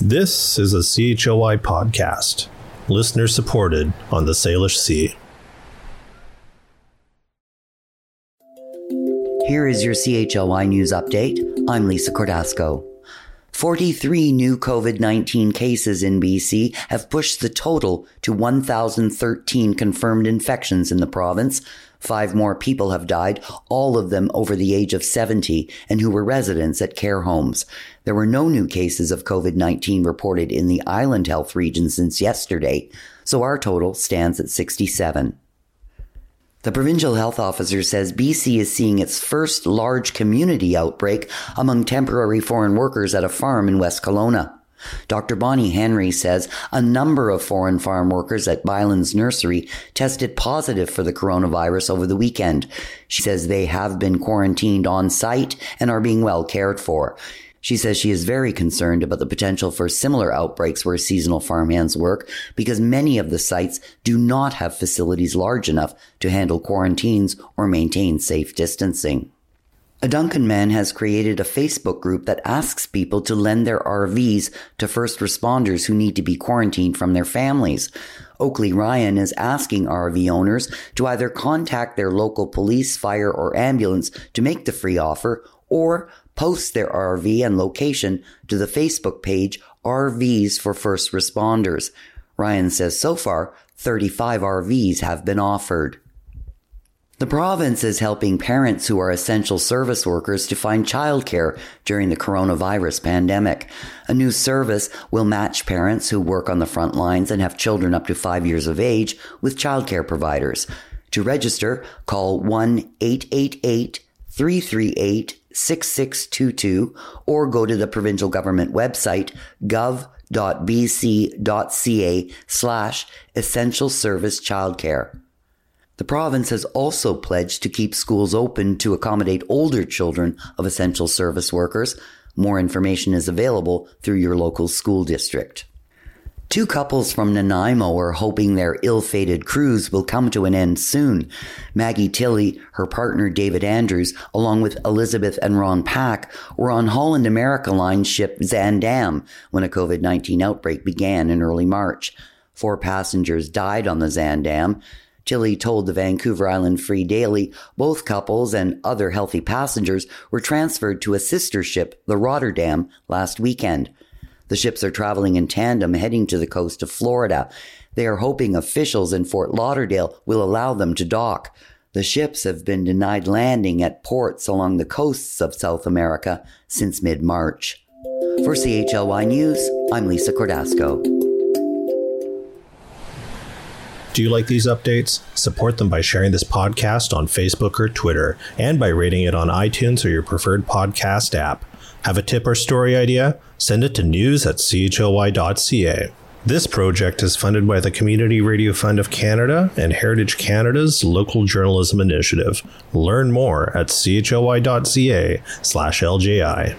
This is a CHLY podcast, listener supported on the Salish Sea. Here is your CHLY news update. I'm Lisa Cordasco. 43 new COVID 19 cases in BC have pushed the total to 1,013 confirmed infections in the province. Five more people have died, all of them over the age of 70 and who were residents at care homes. There were no new cases of COVID 19 reported in the Island Health region since yesterday, so our total stands at 67. The provincial health officer says BC is seeing its first large community outbreak among temporary foreign workers at a farm in West Kelowna. Dr. Bonnie Henry says a number of foreign farm workers at Bylands Nursery tested positive for the coronavirus over the weekend. She says they have been quarantined on site and are being well cared for. She says she is very concerned about the potential for similar outbreaks where seasonal farmhands work because many of the sites do not have facilities large enough to handle quarantines or maintain safe distancing. A Duncan man has created a Facebook group that asks people to lend their RVs to first responders who need to be quarantined from their families. Oakley Ryan is asking RV owners to either contact their local police, fire, or ambulance to make the free offer or post their RV and location to the Facebook page RVs for First Responders. Ryan says so far, 35 RVs have been offered. The province is helping parents who are essential service workers to find childcare during the coronavirus pandemic. A new service will match parents who work on the front lines and have children up to five years of age with childcare providers. To register, call 1 888 338 6622 or go to the provincial government website gov.bc.ca slash essential service childcare. The province has also pledged to keep schools open to accommodate older children of essential service workers. More information is available through your local school district. Two couples from Nanaimo are hoping their ill-fated cruise will come to an end soon. Maggie Tilley, her partner David Andrews, along with Elizabeth and Ron Pack, were on Holland America Line ship Zaandam when a COVID-19 outbreak began in early March. Four passengers died on the Zaandam. Tilley told the Vancouver Island Free Daily both couples and other healthy passengers were transferred to a sister ship, the Rotterdam, last weekend. The ships are traveling in tandem heading to the coast of Florida. They are hoping officials in Fort Lauderdale will allow them to dock. The ships have been denied landing at ports along the coasts of South America since mid March. For CHLY News, I'm Lisa Cordasco. Do you like these updates? Support them by sharing this podcast on Facebook or Twitter and by rating it on iTunes or your preferred podcast app. Have a tip or story idea? Send it to news at chly.ca. This project is funded by the Community Radio Fund of Canada and Heritage Canada's Local Journalism Initiative. Learn more at chly.ca slash LJI.